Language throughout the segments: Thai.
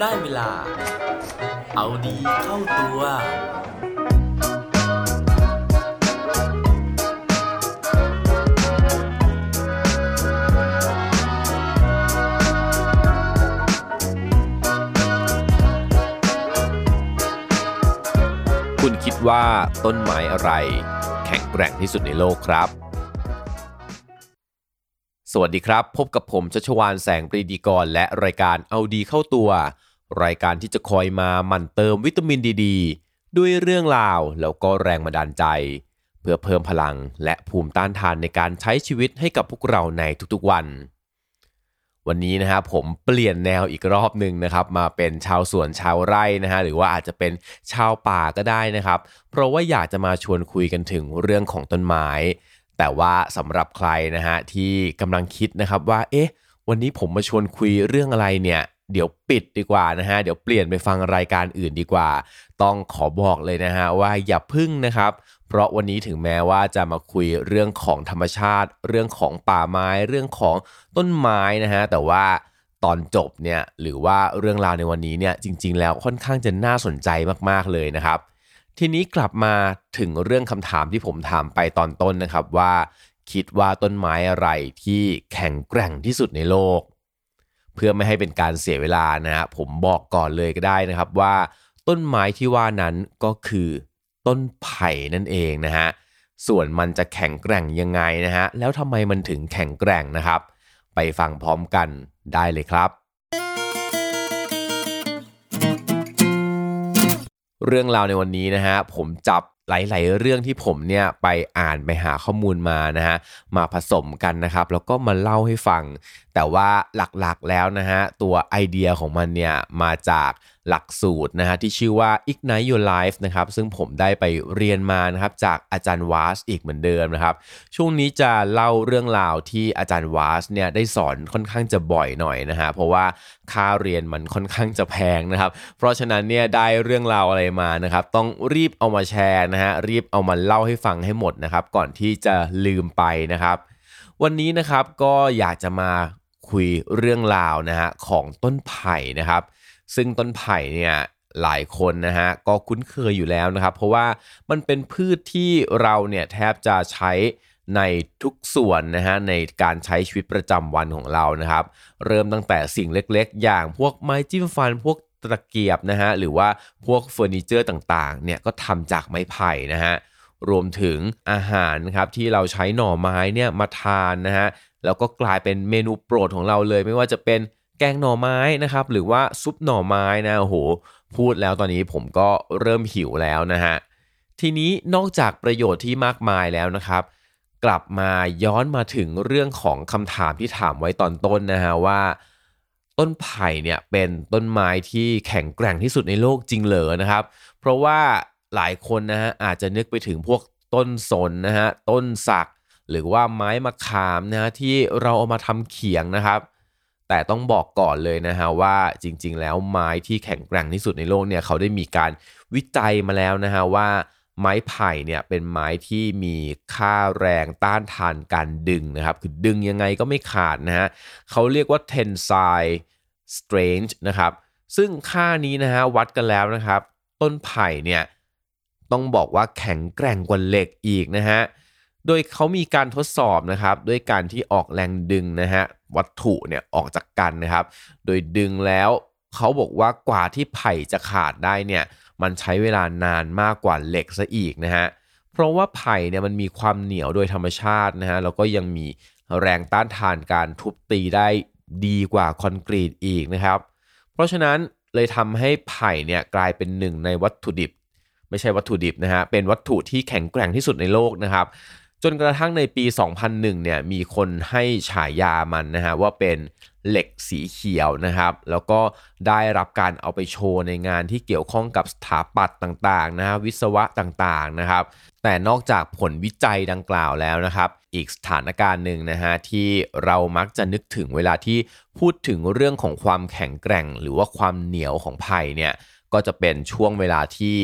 ได้เวลา เอาดีเข้าตัว คุณคิดว่าต้นไม้อะไร แข็งแกร่งที่สุดในโลกครับ สวัสดีครับ พบกับผมชัชวานแสงปรีดีกรและรายการเอาดีเข้าตัว รายการที่จะคอยมาหมั่นเติมวิตามินดีดด้วยเรื่องราวแล้วก็แรงบันดาลใจ เพื่อเพิ่มพลังและภูมิต้านทานในการใช้ชีวิตให้กับพวกเราในทุกๆวัน วันนี้นะครับผมเปลี่ยนแนวอีกรอบหนึ่งนะครับ มาเป็นชาวสวนชาวไร่นะฮะหรือว่าอาจจะเป็นชาวป่าก็ได้นะครับ เพราะว่าอยากจะมาชวนคุยกันถึงเรื่องของต้นไม้ แต่ว่าสำหรับใครนะฮะที่กำลังคิดนะครับว่าเอ๊ะวันนี้ผมมาชวนคุยเรื่องอะไรเนี่ย เดี๋ยวปิดดีกว่านะฮะ เดี๋ยวเปลี่ยนไปฟังรายการอื่นดีกว่า ต้องขอบอกเลยนะฮะว่าอย่าพึ่งนะครับ เพราะวันนี้ถึงแม้ว่าจะมาคุยเรื่องของธรรมชาติ เรื่องของป่าไม้ เรื่องของต้นไม้นะฮะ แต่ว่าตอนจบเนี่ยหรือว่าเรื่องราวในวันนี้เนี่ยจริง ๆ แล้วค่อนข้างจะน่าสนใจมากๆเลยนะครับ ทีนี้กลับมาถึงเรื่องคำถามที่ผมถามไปตอนต้นนะครับว่า คิดว่าต้นไม้อะไรที่แข็งแกร่งที่สุดในโลก เพื่อไม่ให้เป็นการเสียเวลานะฮะผมบอกก่อนเลยก็ได้นะครับว่า ต้นไม้ที่ว่านั้นก็คือต้นไผ่นั่นเองนะฮะส่วนมันจะแข็งแกร่งยังไงนะฮะแล้วทำไมมันถึงแข็งแกร่งนะครับ ไปฟังพร้อมกันได้เลยครับ เรื่องราวในวันนี้นะฮะผมจับ หลาย ๆ เรื่องที่ผมเนี่ยไปอ่านไปหาข้อมูลมานะฮะมาผสมกันนะครับ แล้วก็มาเล่าให้ฟัง แต่ว่าหลักๆแล้วนะฮะตัวไอเดียของมันเนี่ยมาจากหลักสูตรนะฮะที่ชื่อว่า Ignite Your Life นะครับซึ่งผมได้ไปเรียนมานะครับจากอาจารย์วาสอีกเหมือนเดิมนะครับ ช่วงนี้จะเล่าเรื่องราวที่อาจารย์วาสเนี่ยได้สอนค่อนข้างจะบ่อยหน่อยนะฮะเพราะว่าค่าเรียนมันค่อนข้างจะแพงนะครับ เพราะฉะนั้นเนี่ยได้เรื่องราวอะไรมานะครับ ต้องรีบเอามาแชร์นะฮะรีบเอามาเล่าให้ฟังให้หมดนะครับ ก่อนที่จะลืมไปนะครับ วันนี้นะครับก็อยากจะมาคุยเรื่องราวนะฮะของต้นไผ่นะครับ ซึ่งต้นไผ่เนี่ยหลายคนนะฮะก็คุ้นเคยอยู่แล้วนะครับ เพราะว่ามันเป็นพืชที่เราเนี่ยแทบจะใช้ในทุกส่วนนะฮะในการใช้ชีวิตประจำวันของเรานะครับ เริ่มตั้งแต่สิ่งเล็กๆ อย่างพวกไม้จิ้มฟันพวกตะเกียบนะฮะหรือว่าพวกเฟอร์นิเจอร์ต่างๆเนี่ยก็ทำจากไม้ไผ่นะฮะรวมถึงอาหารนะครับที่เราใช้หน่อไม้เนี่ยมาทานนะฮะแล้วก็กลายเป็นเมนูโปรดของเราเลย ไม่ว่าจะเป็น แกงหน่อไม้นะครับ หรือว่าซุปหน่อไม้นะโอ้โหพูดแล้วตอนนี้ผมก็เริ่มหิวแล้วนะฮะทีนี้นอกจากประโยชน์ที่มากมายแล้วนะครับ กลับมาย้อนมาถึงเรื่องของคำถามที่ถามไว้ตอนต้นนะฮะว่า ต้นไผ่เนี่ยเป็นต้นไม้ที่แข็งแกร่งที่สุดในโลกจริงเหรอนะครับ เพราะว่าหลายคนนะฮะอาจจะนึกไปถึงพวกต้นสนนะฮะต้นสัก หรือว่าไม้มะขามนะฮะที่เราเอามาทำเขียงนะครับ แต่ต้องบอกก่อนเลยนะฮะว่าจริงๆ แล้วไม้ที่แข็งแกร่งที่สุดในโลกเนี่ยเขาได้มีการวิจัยมาแล้วนะฮะว่าไม้ไผ่เนี่ยเป็นไม้ที่มีค่าแรงต้านทานการดึงนะครับ คือดึงยังไงก็ไม่ขาดนะฮะเขาเรียกว่า tensile strength นะครับ ซึ่งค่านี้นะฮะวัดกันแล้วนะครับ ต้นไผ่เนี่ยต้องบอกว่าแข็งแกร่งกว่าเหล็กอีกนะฮะ โดยเขามีการทดสอบนะครับด้วยการที่ออกแรงดึงนะฮะวัตถุเนี่ยออกจากกันนะครับ โดยดึงแล้วเขาบอกว่ากว่าที่ไผ่จะขาดได้เนี่ยมันใช้เวลานานมากกว่าเหล็กซะอีกนะฮะเพราะว่าไผ่เนี่ยมันมีความเหนียวโดยธรรมชาตินะฮะแล้วก็ยังมีแรงต้านทานการทุบตีได้ดีกว่าคอนกรีตอีกนะครับ เพราะฉะนั้นเลยทำให้ไผ่เนี่ยกลายเป็นหนึ่งในวัตถุดิบ ไม่ใช่วัตถุดิบนะฮะเป็นวัตถุที่แข็งแกร่งที่สุดในโลกนะครับ จนกระทั่งในปี 2001 เนี่ยมีคนให้ฉายามันนะฮะว่าเป็นเหล็กสีเขียวนะครับ แล้วก็ได้รับการเอาไปโชว์ในงานที่เกี่ยวข้องกับสถาปัตย์ต่างๆนะฮะวิศวะต่างๆนะครับ แต่นอกจากผลวิจัยดังกล่าวแล้วนะครับ อีกสถานการณ์หนึ่งนะฮะที่เรามักจะนึกถึงเวลาที่พูดถึงเรื่องของความแข็งแกร่ง หรือว่าความเหนียวของไผ่เนี่ยก็จะเป็นช่วงเวลาที่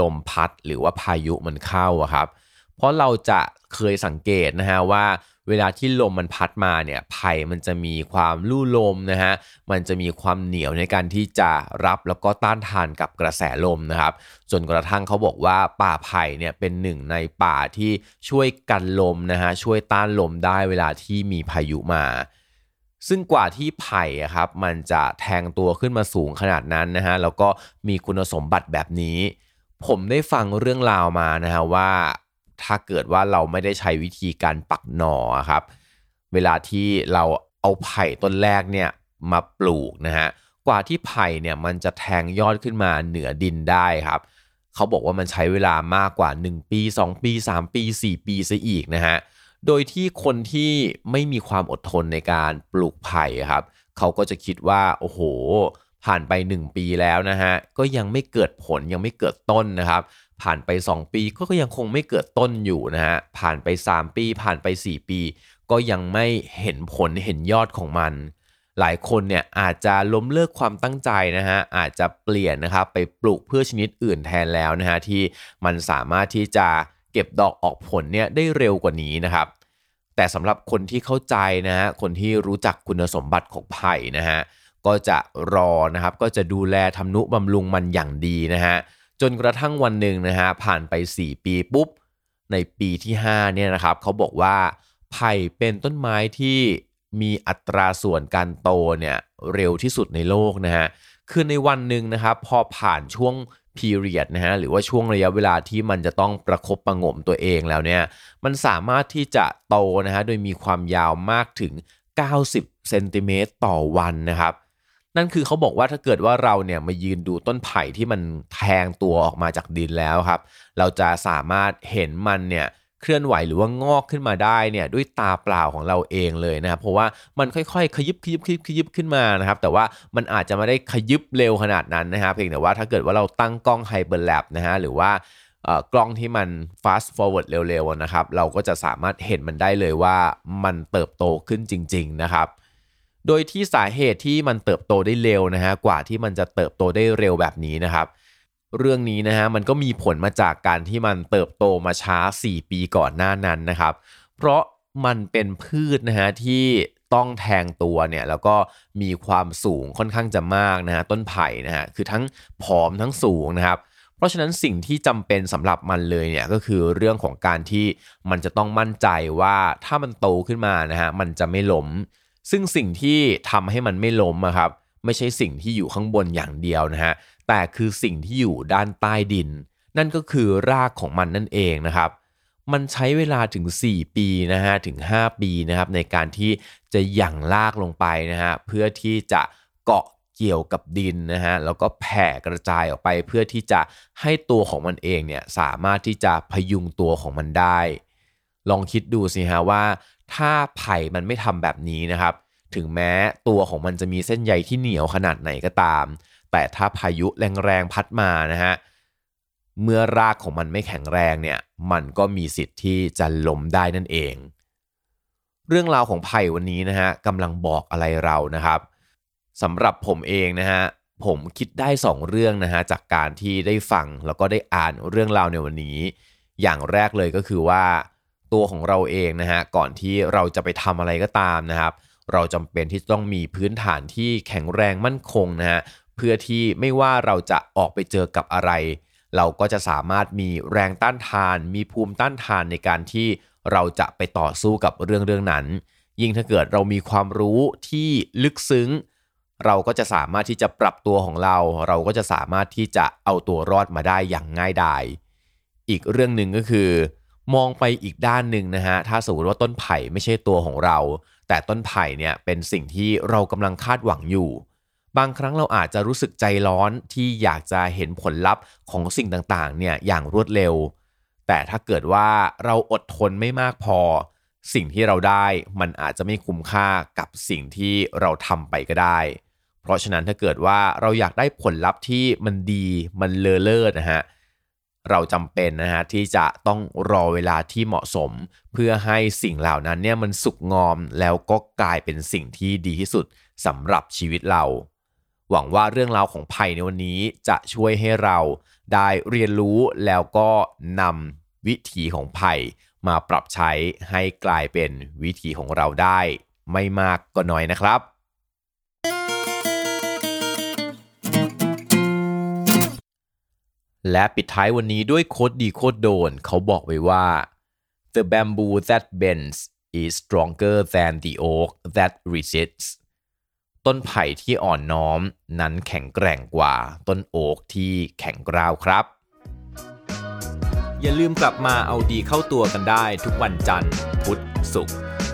ลมพัดหรือว่าพายุมันเข้าอะครับ เพราะเราจะเคยสังเกตนะฮะว่าเวลาที่ลมมันพัดมาเนี่ยไผ่มันจะมีความลู่ลมนะฮะ มันจะมีความเหนียวในการที่จะรับแล้วก็ต้านทานกับกระแสลมนะครับ จนกระทั่งเขาบอกว่าป่าไผ่เนี่ยเป็นหนึ่งในป่าที่ช่วยกันลมนะฮะ ช่วยต้านลมได้เวลาที่มีพายุมา ซึ่งกว่าที่ไผ่ครับมันจะแทงตัวขึ้นมาสูงขนาดนั้นนะฮะ แล้วก็มีคุณสมบัติแบบนี้ ผมได้ฟังเรื่องราวมานะฮะว่า ถ้าเกิดว่าเราไม่ได้ใช้วิธีการปักหน่อครับ เวลาที่เราเอาไผ่ต้นแรกเนี่ยมาปลูกนะฮะกว่าที่ไผ่เนี่ยมันจะแทงยอดขึ้นมาเหนือดินได้ครับ เขาบอกว่ามันใช้เวลามากกว่า 1 ปี 2 ปี 3 ปี 4 ปีซะอีกนะฮะโดยที่คนที่ไม่มีความอดทนในการปลูกไผ่ครับ เขาก็จะคิดว่าโอ้โห ผ่านไป 1 ปีแล้วนะฮะก็ยังไม่เกิดผลยังไม่เกิดต้นนะครับ ผ่านไป 2 ปีก็ยังคงไม่เกิดต้นอยู่นะฮะ ผ่านไป 3 ปี ผ่านไป 4 ปี ก็ยังไม่เห็นผลเห็นยอดของมัน หลายคนเนี่ยอาจจะล้มเลิกความตั้งใจนะฮะ อาจจะเปลี่ยนนะครับไปปลูกเพื่อชนิดอื่นแทนแล้วนะฮะที่มันสามารถที่จะเก็บดอกออกผลเนี่ยได้เร็วกว่านี้นะครับ แต่สำหรับคนที่เข้าใจนะฮะ คนที่รู้จักคุณสมบัติของไผ่นะฮะ ก็จะรอนะครับ ก็จะดูแลทำนุบำรุงมันอย่างดีนะฮะ จนกระทั่งวันหนึ่งนะฮะผ่านไป 4 ปีปุ๊บ ในปีที่ 5 เนี่ยนะครับเขาบอกว่าไผ่เป็นต้นไม้ที่มีอัตราส่วนการโตเนี่ยเร็วที่สุดในโลกนะฮะคือในวันหนึ่งนะครับพอผ่านช่วงพีเรียดนะฮะหรือว่าช่วงระยะเวลาที่มันจะต้องประครบประงมตัวเองแล้วเนี่ยมันสามารถที่จะโตนะฮะโดยมีความยาวมากถึง 90 เซนติเมตรต่อวันนะครับ นั่นคือเขาบอกว่าถ้าเกิดว่าเราเนี่ยมายืนดูต้นไผ่ที่มันแทงตัวออกมาจากดินแล้วครับ เราจะสามารถเห็นมันเนี่ยเคลื่อนไหวหรือว่างอกขึ้นมาได้เนี่ยด้วยตาเปล่าของเราเองเลยนะครับเพราะว่ามันค่อยๆ ขยิบขยิบขยิบขยิบขึ้นมานะครับ แต่ว่ามันอาจจะไม่ได้ขยิบเร็วขนาดนั้นนะครับเพียงแต่ว่าถ้าเกิดว่าเราตั้งกล้องไฮเปอร์แลปนะฮะหรือว่ากล้องที่มัน fast forward เร็วๆนะครับ เราก็จะสามารถเห็นมันได้เลยว่ามันเติบโตขึ้นจริง ๆ นะครับ โดยที่สาเหตุที่มันเติบโตได้เร็วนะฮะกว่าที่มันจะเติบโตได้เร็วแบบนี้นะครับ เรื่องนี้นะฮะมันก็มีผลมาจากการที่มันเติบโตมาช้า 4 ปีก่อนหน้านั้นนะครับ เพราะมันเป็นพืชนะฮะที่ต้องแทงตัวเนี่ยแล้วก็มีความสูงค่อนข้างจะมากนะฮะต้นไผ่นะฮะคือทั้งผอมทั้งสูงนะครับ เพราะฉะนั้นสิ่งที่จำเป็นสำหรับมันเลยเนี่ยก็คือเรื่องของการที่มันจะต้องมั่นใจว่าถ้ามันโตขึ้นมานะฮะมันจะไม่ล้ม ซึ่งสิ่งที่ทำให้มันไม่ล้มครับ ไม่ใช่สิ่งที่อยู่ข้างบนอย่างเดียวนะฮะแต่คือสิ่งที่อยู่ด้านใต้ดิน นั่นก็คือรากของมันนั่นเองนะครับ มันใช้เวลาถึง 4 ปีนะฮะถึง 5 ปีนะครับในการที่จะหยั่งรากลงไปนะฮะเพื่อที่จะเกาะเกี่ยวกับดินนะฮะแล้วก็แผ่กระจายออกไปเพื่อที่จะให้ตัวของมันเองเนี่ยสามารถที่จะพยุงตัวของมันได้ ลองคิดดูสิฮะว่า ถ้าไผ่มันไม่ทำแบบนี้นะครับ ถึงแม้ตัวของมันจะมีเส้นใยที่เหนียวขนาดไหนก็ตาม แต่ถ้าพายุแรงๆพัดมานะฮะเมื่อรากของมันไม่แข็งแรงเนี่ย มันก็มีสิทธิ์ที่จะล้มได้นั่นเอง เรื่องราวของไผ่วันนี้นะฮะกำลังบอกอะไรเรานะครับสำหรับผมเองนะฮะผมคิดได้ 2 เรื่องนะฮะจากการที่ได้ฟังแล้วก็ได้อ่านเรื่องราวในวันนี้ อย่างแรกเลยก็คือว่า ตัวของเราเองนะฮะก่อนที่เราจะไปทำอะไรก็ตามนะครับ เราจำเป็นที่ต้องมีพื้นฐานที่แข็งแรงมั่นคงนะฮะเพื่อที่ไม่ว่าเราจะออกไปเจอกับอะไร เราก็จะสามารถมีแรงต้านทาน มีภูมิต้านทานในการที่เราจะไปต่อสู้กับเรื่องเรื่องนั้น ยิ่งถ้าเกิดเรามีความรู้ที่ลึกซึ้ง เราก็จะสามารถที่จะปรับตัวของเรา เราก็จะสามารถที่จะเอาตัวรอดมาได้อย่างง่ายดาย อีกเรื่องหนึ่งก็คือ มองไปอีกด้านหนึ่งนะฮะถ้าสมมติว่าต้นไผ่ไม่ใช่ตัวของเรา แต่ต้นไผ่เนี่ยเป็นสิ่งที่เรากำลังคาดหวังอยู่ บางครั้งเราอาจจะรู้สึกใจร้อนที่อยากจะเห็นผลลัพธ์ของสิ่งต่างๆเนี่ยอย่างรวดเร็ว แต่ถ้าเกิดว่าเราอดทนไม่มากพอ สิ่งที่เราได้มันอาจจะไม่คุ้มค่ากับสิ่งที่เราทำไปก็ได้ เพราะฉะนั้นถ้าเกิดว่าเราอยากได้ผลลัพธ์ที่มันดีมันเลอเลิศนะฮะเเราจำเป็นนะฮะที่จะต้องรอเวลาที่เหมาะสม เพื่อให้สิ่งเหล่านั้นเนี่ยมันสุกงอมแล้วก็กลายเป็นสิ่งที่ดีที่สุดสำหรับชีวิตเรา หวังว่าเรื่องราวของไผ่ในวันนี้จะช่วยให้เราได้เรียนรู้แล้วก็นำวิถีของไผ่มาปรับใช้ให้กลายเป็นวิถีของเราได้ ไม่มากก็น้อยนะครับ และปิดท้ายวันนี้ด้วยโคดดีโคดโดน เขาบอกไว้ว่า the bamboo that bends is stronger than the oak that resists ต้นไผ่ที่อ่อนน้อมนั้นแข็งแกร่งกว่าต้นโอ๊กที่แข็งกร้าวครับ อย่าลืมกลับมาเอาดีเข้าตัวกันได้ทุกวันจันทร์ พุธศุกร์